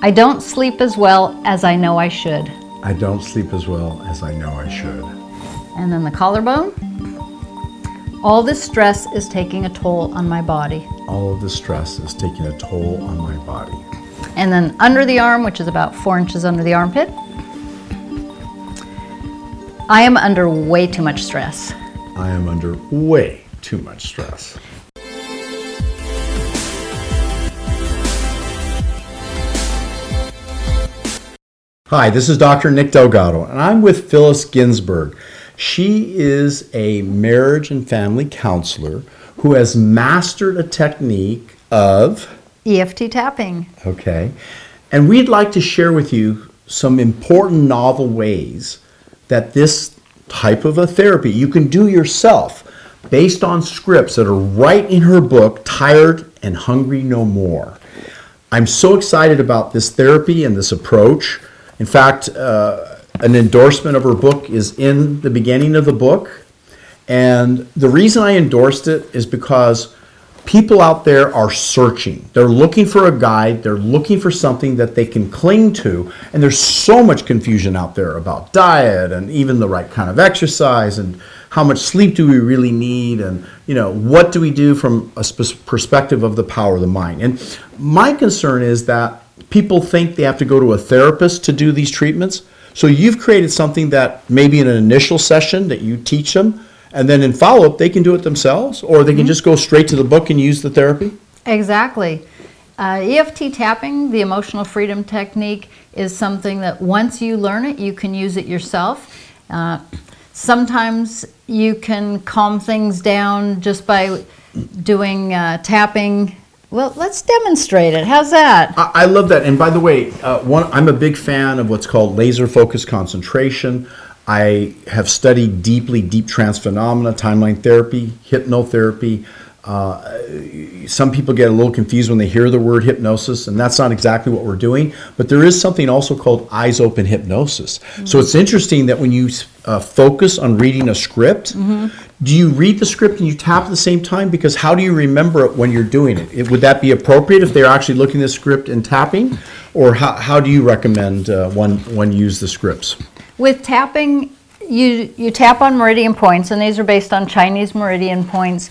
I don't sleep as well as I know I should. I don't sleep as well as I know I should. And then the collarbone. All this stress is taking a toll on my body. All of the stress is taking a toll on my body. And then under the arm, which is about four inches under the armpit. I am under way too much stress. I am under way too much stress. Hi, this is Dr. Nick Delgado, and I'm with Phyllis Ginsburg. She is a marriage and family counselor who has mastered a technique of, EFT tapping. okay, and we'd like to share with you some important novel ways that this type of a therapy you can do yourself based on scripts that are right in her book, Tired and Hungry No More. I'm so excited about this therapy and this approach. In fact, uh, an endorsement of her book is in the beginning of the book. And the reason I endorsed it is because people out there are searching. They're looking for a guide, they're looking for something that they can cling to. And there's so much confusion out there about diet and even the right kind of exercise and how much sleep do we really need and you know what do we do from a sp- perspective of the power of the mind. And my concern is that people think they have to go to a therapist to do these treatments. So you've created something that maybe in an initial session that you teach them, and then in follow up they can do it themselves, or they can just go straight to the book and use the therapy. Exactly. Uh, EFT tapping, the emotional freedom technique, is something that once you learn it, you can use it yourself. Uh, sometimes you can calm things down just by doing uh, tapping. Well, let's demonstrate it. How's that? I, I love that. And by the way, uh, one I'm a big fan of what's called laser focused concentration. I have studied deeply deep trance phenomena, timeline therapy, hypnotherapy. Uh, some people get a little confused when they hear the word hypnosis, and that's not exactly what we're doing. But there is something also called eyes open hypnosis. So it's interesting that when you uh, focus on reading a script, do you read the script and you tap at the same time? Because how do you remember it when you're doing it? it would that be appropriate if they're actually looking at the script and tapping? Or how, how do you recommend uh, one, one use the scripts? With tapping, you, you tap on meridian points, and these are based on Chinese meridian points.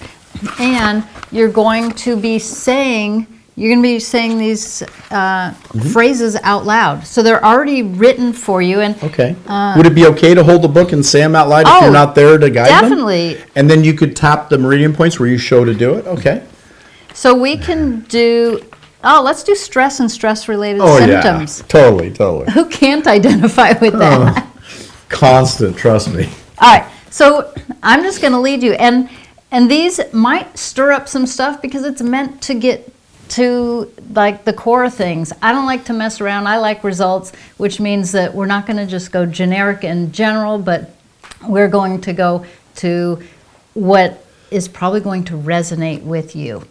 And you're going to be saying, you're going to be saying these uh, phrases out loud. So they're already written for you. And Okay. Would it be okay to hold the book and say them out loud if Oh, you're not there to guide them? definitely. And then you could tap the meridian points where you show to do it? Okay. so we can do, oh, let's do stress and stress related Oh, symptoms. yeah. Totally, totally. Who can't identify with that? Constant, trust me. All right, so I'm just going to lead you, and and these might stir up some stuff because it's meant to get to like the core things. I don't like to mess around. I like results, which means that we're not going to just go generic and general, but we're going to go to what is probably going to resonate with you.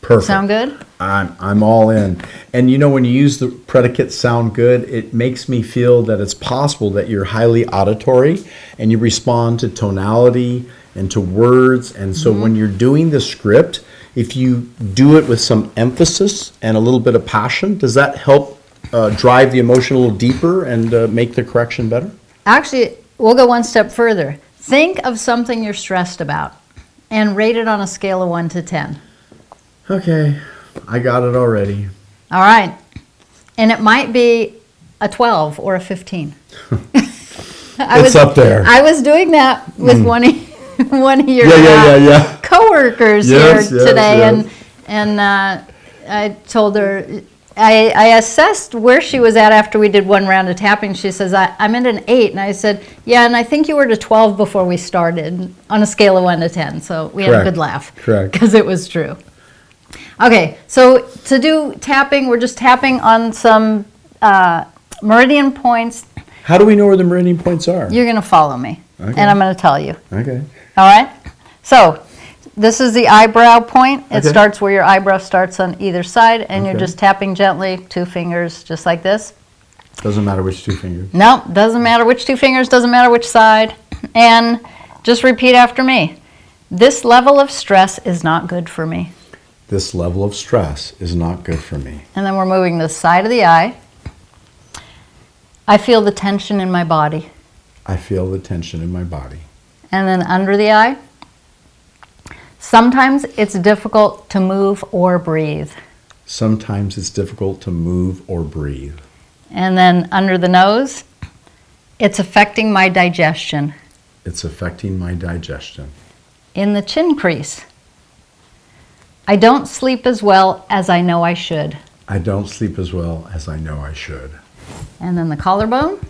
Perfect. Sound good? I'm, I'm all in. And you know, when you use the predicate sound good, it makes me feel that it's possible that you're highly auditory and you respond to tonality and to words. And so mm-hmm. when you're doing the script, if you do it with some emphasis and a little bit of passion, does that help uh, drive the emotion a little deeper and uh, make the correction better? Actually, we'll go one step further. Think of something you're stressed about and rate it on a scale of 1 to 10. Okay, I got it already. All right. And it might be a 12 or a 15. I It's up there. I was doing that with one, of, one of your Yeah, yeah, uh, yeah, yeah. coworkers Yes, here yes, today. yes. And, and uh, I told her, I, I assessed where she was at after we did one round of tapping. She says, I, I'm at an 8. And I said, Yeah, and I think you were to 12 before we started on a scale of 1 to 10. So we had a good laugh. Correct. Because it was true. Okay, so to do tapping, we're just tapping on some uh, meridian points. How do we know where the meridian points are? You're going to follow me, Okay. and I'm going to tell you. Okay. All right? So, this is the eyebrow point. It Okay. starts where your eyebrow starts on either side, and you're Okay. just tapping gently, two fingers, just like this. Doesn't matter which two fingers. No, doesn't matter which two fingers, doesn't matter which side. And just repeat after me. This level of stress is not good for me. This level of stress is not good for me. And then we're moving the side of the eye. I feel the tension in my body. I feel the tension in my body. And then under the eye. Sometimes it's difficult to move or breathe. Sometimes it's difficult to move or breathe. And then under the nose, it's affecting my digestion. It's affecting my digestion. In the chin crease, I don't sleep as well as I know I should. I don't sleep as well as I know I should. And then the collarbone,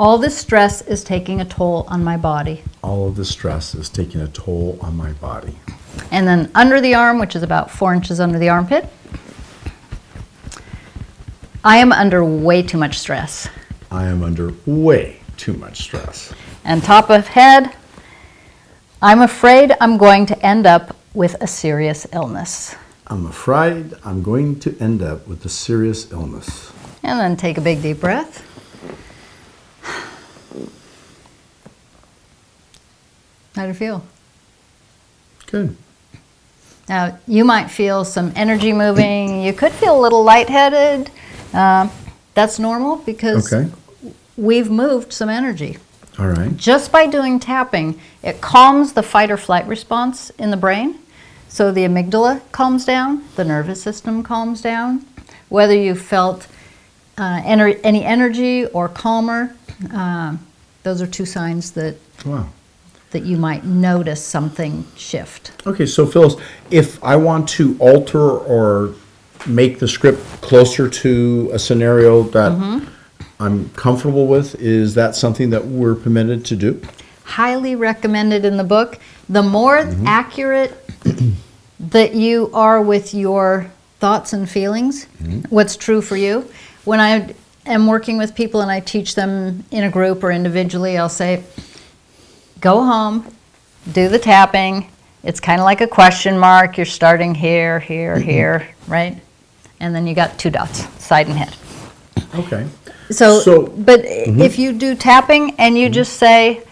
all this stress is taking a toll on my body. All of the stress is taking a toll on my body. And then under the arm, which is about four inches under the armpit, I am under way too much stress. I am under way too much stress. And top of head, I'm afraid I'm going to end up with a serious illness. I'm afraid I'm going to end up with a serious illness. And then take a big deep breath. How do you feel? Good. Now, you might feel some energy moving. You could feel a little lightheaded. Um, that's normal because Okay. we've moved some energy. All right. Just by doing tapping, it calms the fight or flight response in the brain. So the amygdala calms down, the nervous system calms down. Whether you felt uh, ener- any energy or calmer, um, those are two signs that, Wow. That you might notice something shift. Okay, so Phyllis, if I want to alter or make the script closer to a scenario that mm-hmm. I'm comfortable with, is that something that we're permitted to do? highly recommended in the book. The more mm-hmm. accurate that you are with your thoughts and feelings, mm-hmm. what's true for you. When I am working with people and I teach them in a group or individually, I'll say, go home, do the tapping. It's kind of like a question mark. You're starting here, here, here, right? And then you got two dots, side and head. Okay. So, So- Mm-hmm. but if you do tapping and you just say,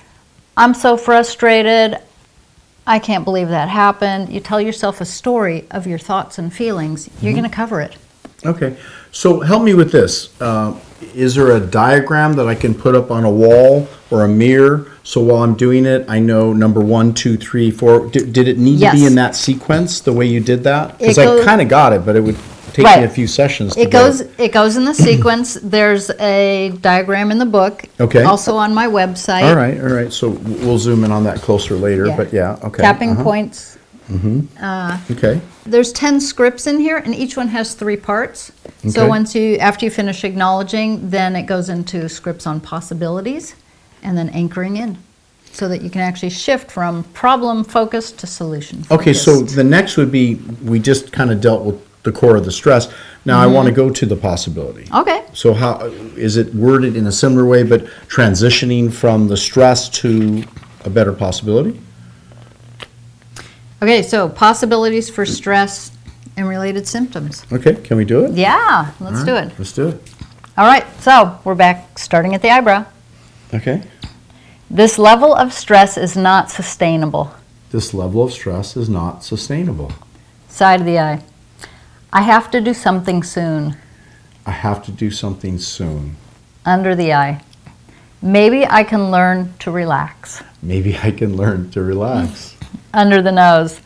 I'm so frustrated, I can't believe that happened, you tell yourself a story of your thoughts and feelings, you're Mm-hmm. going to cover it. Okay, so help me with this. Uh, Is there a diagram that I can put up on a wall or a mirror? So while I'm doing it, I know number one, two, three, four. Did, did it need to be Yes. in that sequence, the way you did that? Because It I goes- kind of got it, but it would take me a few sessions to It get goes, it goes in the sequence. There's a diagram in the book. Okay. Also on my website. All right, all right, so we'll zoom in on that closer later, but yeah, okay. Tapping uh-huh, points. Mm-hmm. Okay, There's 10 scripts in here, and each one has three parts. Okay. So once you, after you finish acknowledging, then it goes into scripts on possibilities, and then anchoring in, so that you can actually shift from problem focused to solution. okay, so the next would be, we just kind of dealt with the core of the stress. Now I mm-hmm. want to go to the possibility. Okay. So how, is it worded in a similar way, but transitioning from the stress to a better possibility? Okay, so possibilities for stress and related symptoms. Okay, can we do it? Yeah, let's do it. Let's do it. All right, so we're back starting at the eyebrow. Okay. This level of stress is not sustainable. This level of stress is not sustainable. Side of the eye. I have to do something soon. I have to do something soon. Under the eye. Maybe I can learn to relax. Maybe I can learn to relax. Under the nose.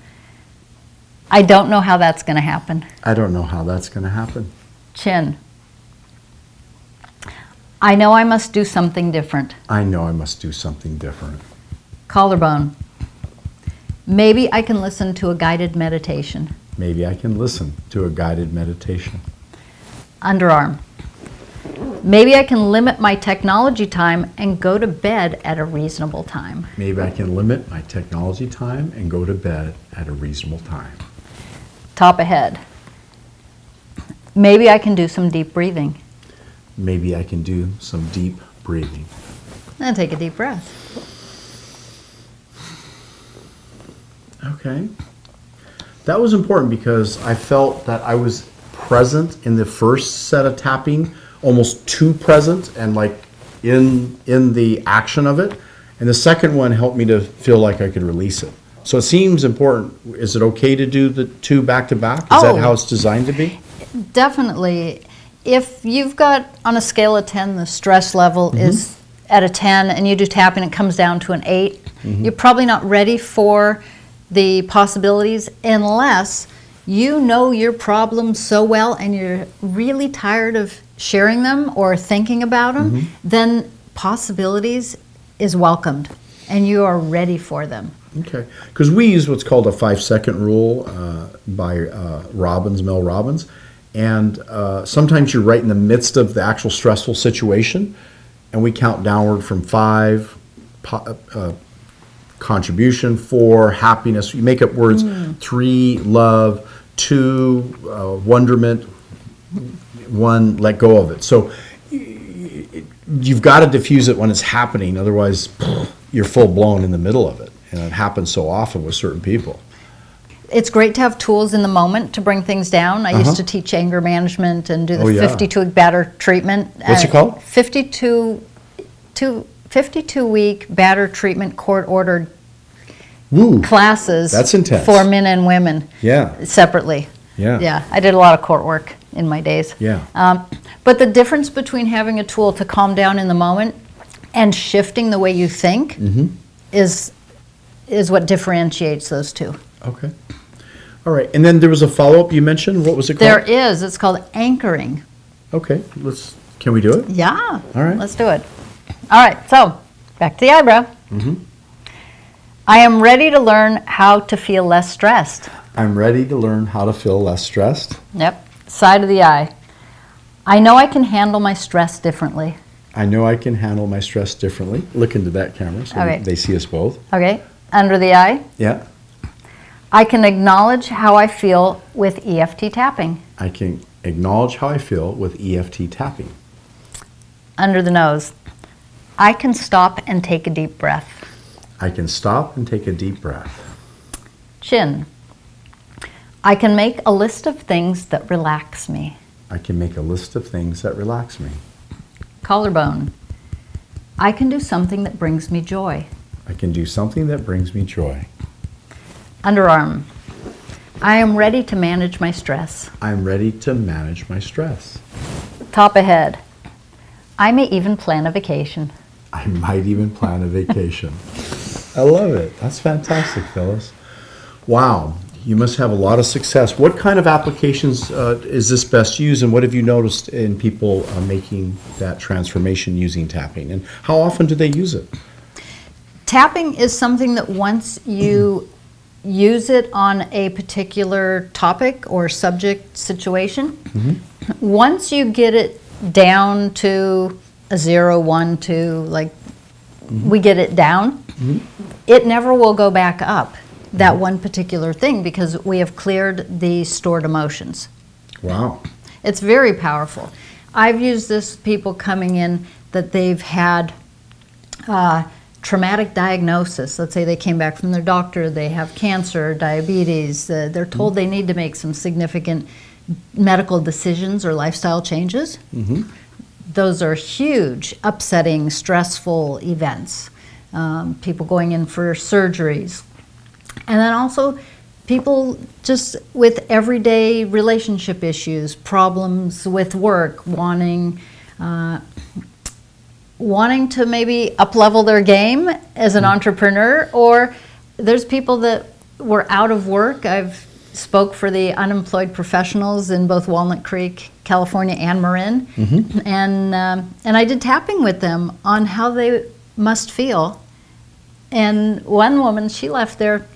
I don't know how that's going to happen. I don't know how that's going to happen. Chin. I know I must do something different. I know I must do something different. Collarbone. Maybe I can listen to a guided meditation. Maybe I can listen to a guided meditation. Underarm. Maybe I can limit my technology time and go to bed at a reasonable time. Maybe I can limit my technology time and go to bed at a reasonable time. Top ahead. Maybe I can do some deep breathing. Maybe I can do some deep breathing. And take a deep breath. Okay. That was important because I felt that I was present in the first set of tapping, almost too present and like in in the action of it. And the second one helped me to feel like I could release it. So it seems important. Is it okay to do the two back to back? Is Oh. that how it's designed to be? Definitely. If you've got on a scale of 10, the stress level Mm-hmm. is at a 10, and you do tapping, it comes down to an 8, Mm-hmm. you're probably not ready for the possibilities unless you know your problem so well and you're really tired of sharing them or thinking about them, Mm-hmm. then possibilities is welcomed and you are ready for them. Okay, because we use what's called a five second rule uh, by uh, Robbins, Mel Robbins, and uh, sometimes you're right in the midst of the actual stressful situation, and we count downward from five, po- uh, contribution, four, happiness. You make up words, three, love, two, uh, wonderment, one, let go of it. So you've got to diffuse it when it's happening, otherwise you're full blown in the middle of it. And it happens so often with certain people. it's great to have tools in the moment to bring things down. I Uh-huh. used to teach anger management and do the Oh, yeah. 52 week batter treatment. What's it called? 52, two, 52 week batter treatment court ordered Woo. classes That's intense. for men and women Yeah. separately. Yeah. Yeah, I did a lot of court work in my days. Yeah. Um, but the difference between having a tool to calm down in the moment and shifting the way you think Mm-hmm. is is what differentiates those two. Okay. All right. And then there was a follow up you mentioned. What was it There called? is. It's called anchoring. Okay. Let's. Can we do it? Yeah. All right. Let's do it. All right. So back to the eyebrow. Mm-hmm. I am ready to learn how to feel less stressed. I'm ready to learn how to feel less stressed. Yep. Side of the eye. I know I can handle my stress differently. I know I can handle my stress differently. Look into that camera so Okay. they see us both. Okay. Under the eye. Yeah. I can acknowledge how I feel with EFT tapping. I can acknowledge how I feel with EFT tapping. Under the nose. I can stop and take a deep breath. I can stop and take a deep breath. Chin. I can make a list of things that relax me. I can make a list of things that relax me. Collarbone. I can do something that brings me joy. I can do something that brings me joy. Underarm. I am ready to manage my stress. I'm ready to manage my stress. Top ahead. I may even plan a vacation. I might even plan a vacation. I love it. That's fantastic, Phyllis. Wow, you must have a lot of success. What kind of applications uh, is this best used, and what have you noticed in people uh, making that transformation using tapping? And how often do they use it? Tapping is something that once you use it on a particular topic or subject situation, once you get it down to a zero, one, two, like we get it down, it never will go back up, that one particular thing, because we have cleared the stored emotions. Wow. It's very powerful. I've used this people coming in that they've had uh, traumatic diagnosis. Let's say they came back from their doctor, they have cancer, diabetes, uh, they're told they need to make some significant medical decisions or lifestyle changes. Those are huge, upsetting, stressful events. Um, people going in for surgeries. And then also people just with everyday relationship issues, problems with work, wanting uh, wanting to maybe up level their game as an entrepreneur, or there's people that were out of work. I've spoke for the unemployed professionals in both Walnut Creek, California, and Marin, and um, and I did tapping with them on how they must feel. And one woman, she left there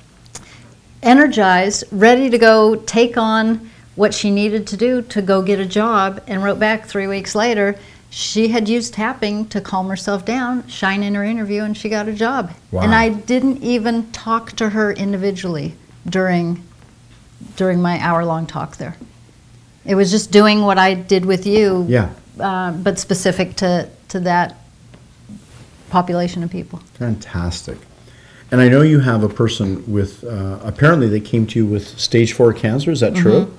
energized, ready to go take on what she needed to do to go get a job, and wrote back three weeks later. She had used tapping to calm herself down, shine in her interview, and she got a job. Wow. And I didn't even talk to her individually during during my hour long talk there. It was just doing what I did with you, Yeah. uh, but specific to, to that population of people. Fantastic. And I know you have a person with, uh, apparently they came to you with stage four cancer, is that true?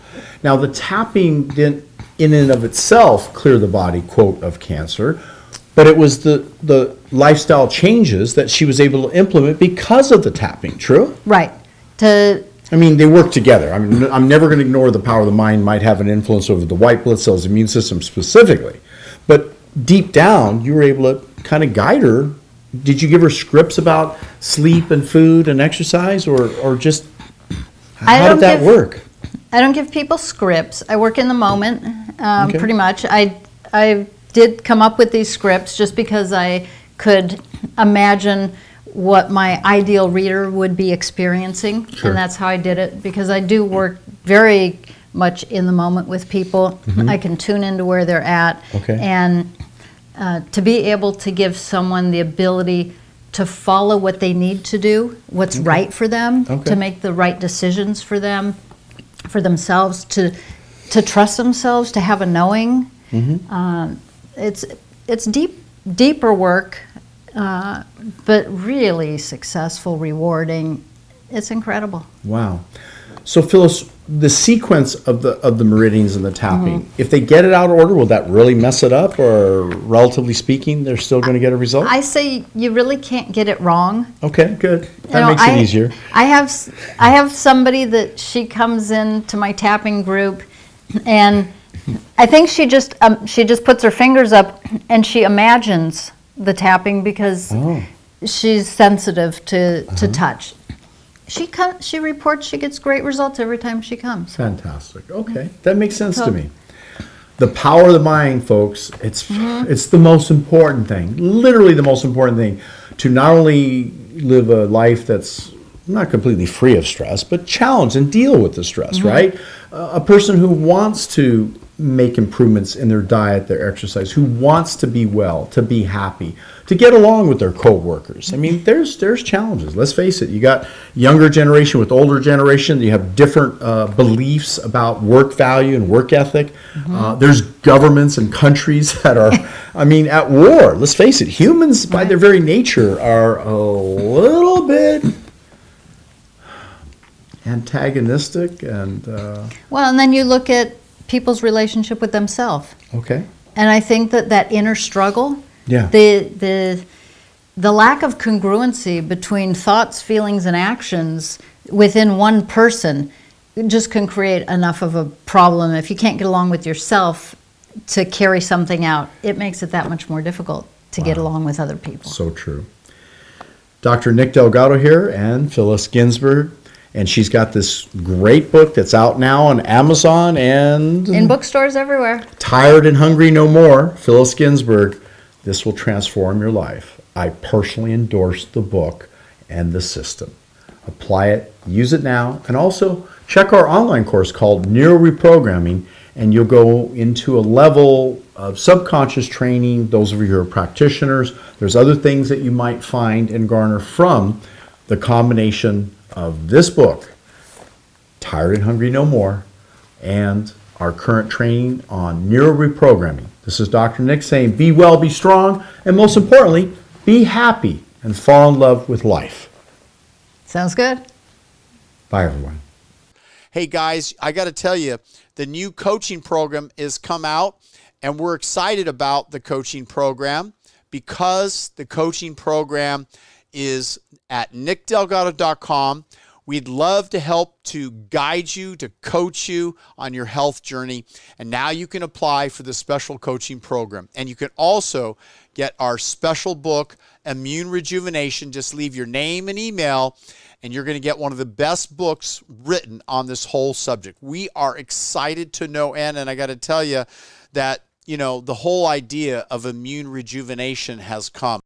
Now, the tapping didn't, in and of itself, clear the body, quote, of cancer. but it was the, the lifestyle changes that she was able to implement because of the tapping, true? Right. To I mean, they work together. I mean, I'm never going to ignore the power of the mind might have an influence over the white blood cells immune system specifically. But deep down, you were able to kind of guide her. Did you give her scripts about sleep and food and exercise, or, or just I how don't did that give- work? I don't give people scripts. I work in the moment, um, Okay. pretty much. I I did come up with these scripts just because I could imagine what my ideal reader would be experiencing, Sure. and that's how I did it. Because I do work very much in the moment with people. I can tune into where they're at, Mm-hmm. Okay. and uh, to be able to give someone the ability to follow what they need to do, what's right for them, Okay. to make the right decisions for them, for themselves, to to trust themselves, to have a knowing. Mm-hmm. Um, it's it's deep deeper work, uh, but really successful, rewarding. It's incredible. Wow. So Phyllis, the sequence of the of the meridians and the tapping, Mm-hmm. if they get it out of order, will that really mess it up, or relatively speaking, they're still going to get a result? I say you really can't get it wrong. okay, good. That You know, makes I, it easier. I have I have somebody that she comes in to my tapping group, and I think she just um, she just puts her fingers up and she imagines the tapping because Oh. she's sensitive to to touch. She comes. She reports she gets great results every time she comes. Fantastic. Okay, that makes sense to me. The power of the mind, folks. It's Mm-hmm. it's the most important thing. Literally the most important thing to not only live a life that's not completely free of stress, but challenge and deal with the stress. Mm-hmm. Right? Uh, a person who wants to make improvements in their diet, their exercise, who wants to be well, to be happy, to get along with their coworkers. I mean, there's there's challenges. Let's face it. You got younger generation with older generation. You have different uh, beliefs about work value and work ethic. Uh, there's governments and countries that are, I mean, at war. Let's face it. Humans, by their very nature, are a little bit antagonistic and uh, Well, and then you look at people's relationship with themselves. okay. And I think that that inner struggle, Yeah. the the the lack of congruency between thoughts, feelings, and actions within one person just can create enough of a problem. If you can't get along with yourself to carry something out, it makes it that much more difficult to get along with other people. So true. Dr. Nick Delgado here and Phyllis Ginsburg. And she's got this great book that's out now on Amazon and In bookstores everywhere. Tired and Hungry No More, Phyllis Ginsburg. This will transform your life. I personally endorse the book and the system. Apply it, use it now, and also check our online course called Neuro Reprogramming, and you'll go into a level of subconscious training. Those of you who are practitioners, there's other things that you might find and garner from the combination of this book, Tired and Hungry No More, and our current training on neuro reprogramming. This is Dr. Nick saying be well, be strong, and most importantly, be happy and fall in love with life. Sounds good. Bye, everyone. Hey guys, I got to tell you, the new coaching program is come out, and we're excited about the coaching program because the coaching program is at nickdelgado.com. We'd love to help to guide you, to coach you on your health journey. And now you can apply for the special coaching program. And you can also get our special book, Immune Rejuvenation. Just leave your name and email, and you're going to get one of the best books written on this whole subject. We are excited to no end. And I got to tell you that, you know, the whole idea of immune rejuvenation has come.